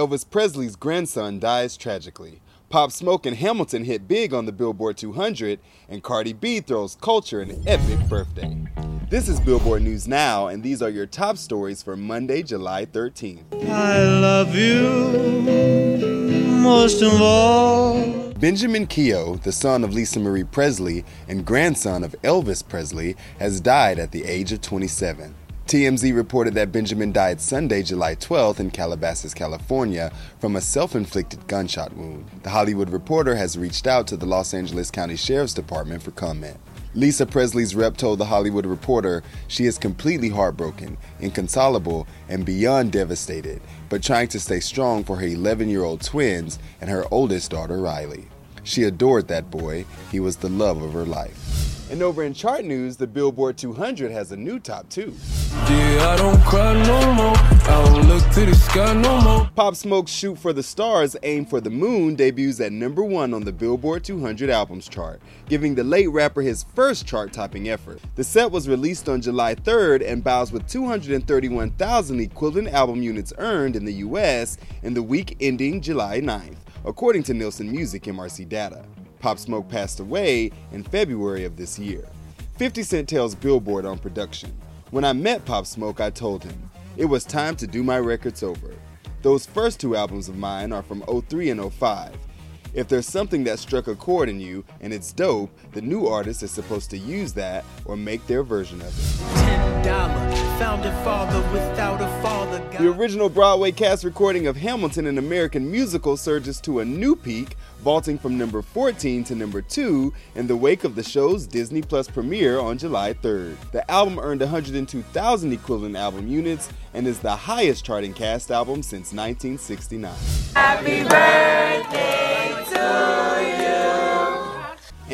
Elvis Presley's grandson dies tragically. Pop Smoke and Hamilton hit big on the Billboard 200, and Cardi B throws Kulture an epic birthday. This is Billboard News Now, and these are your top stories for Monday, July 13th. I love you most of all. Benjamin Keough, the son of Lisa Marie Presley and grandson of Elvis Presley, has died at the age of 27. TMZ reported that Benjamin died Sunday, July 12th in Calabasas, California, from a self inflicted gunshot wound. The Hollywood Reporter has reached out to the Los Angeles County Sheriff's Department for comment. Lisa Presley's rep told The Hollywood Reporter she is completely heartbroken, inconsolable, and beyond devastated, but trying to stay strong for her 11 year old twins and her oldest daughter, Riley. She adored that boy, he was the love of her life. And over in chart news, the Billboard 200 has a new top two. I don't cry no more. I don't look to the sky no more. Pop Smoke's Shoot for the Stars, Aim for the Moon debuts at number one on the Billboard 200 albums chart, giving the late rapper his first chart topping effort. The set was released on July 3rd and bows with 231,000 equivalent album units earned in the US in the week ending July 9th, according to Nielsen Music MRC data. Pop Smoke passed away in February of this year. 50 Cent tells Billboard on production When I met Pop Smoke, I told him it was time to do my records over. Those first two albums of mine are from 03 and 05. If there's something that struck a chord in you and it's dope, the new artist is supposed to use that or make their version of it. The original Broadway cast recording of Hamilton an American musical surges to a new peak, vaulting from number 14 to number 2 in the wake of the show's Disney Plus premiere on July 3rd. The album earned 102,000 equivalent album units and is the highest charting cast album since 1969. Happy birthday!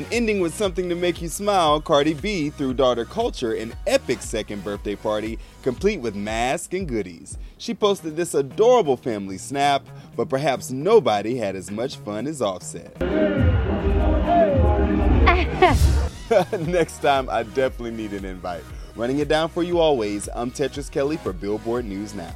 And ending with something to make you smile, Cardi B threw daughter Kulture an epic second birthday party, complete with mask and goodies. She posted this adorable family snap, but perhaps nobody had as much fun as Offset. Next time, I definitely need an invite. Running it down for you always, I'm Tetris Kelly for Billboard News Now.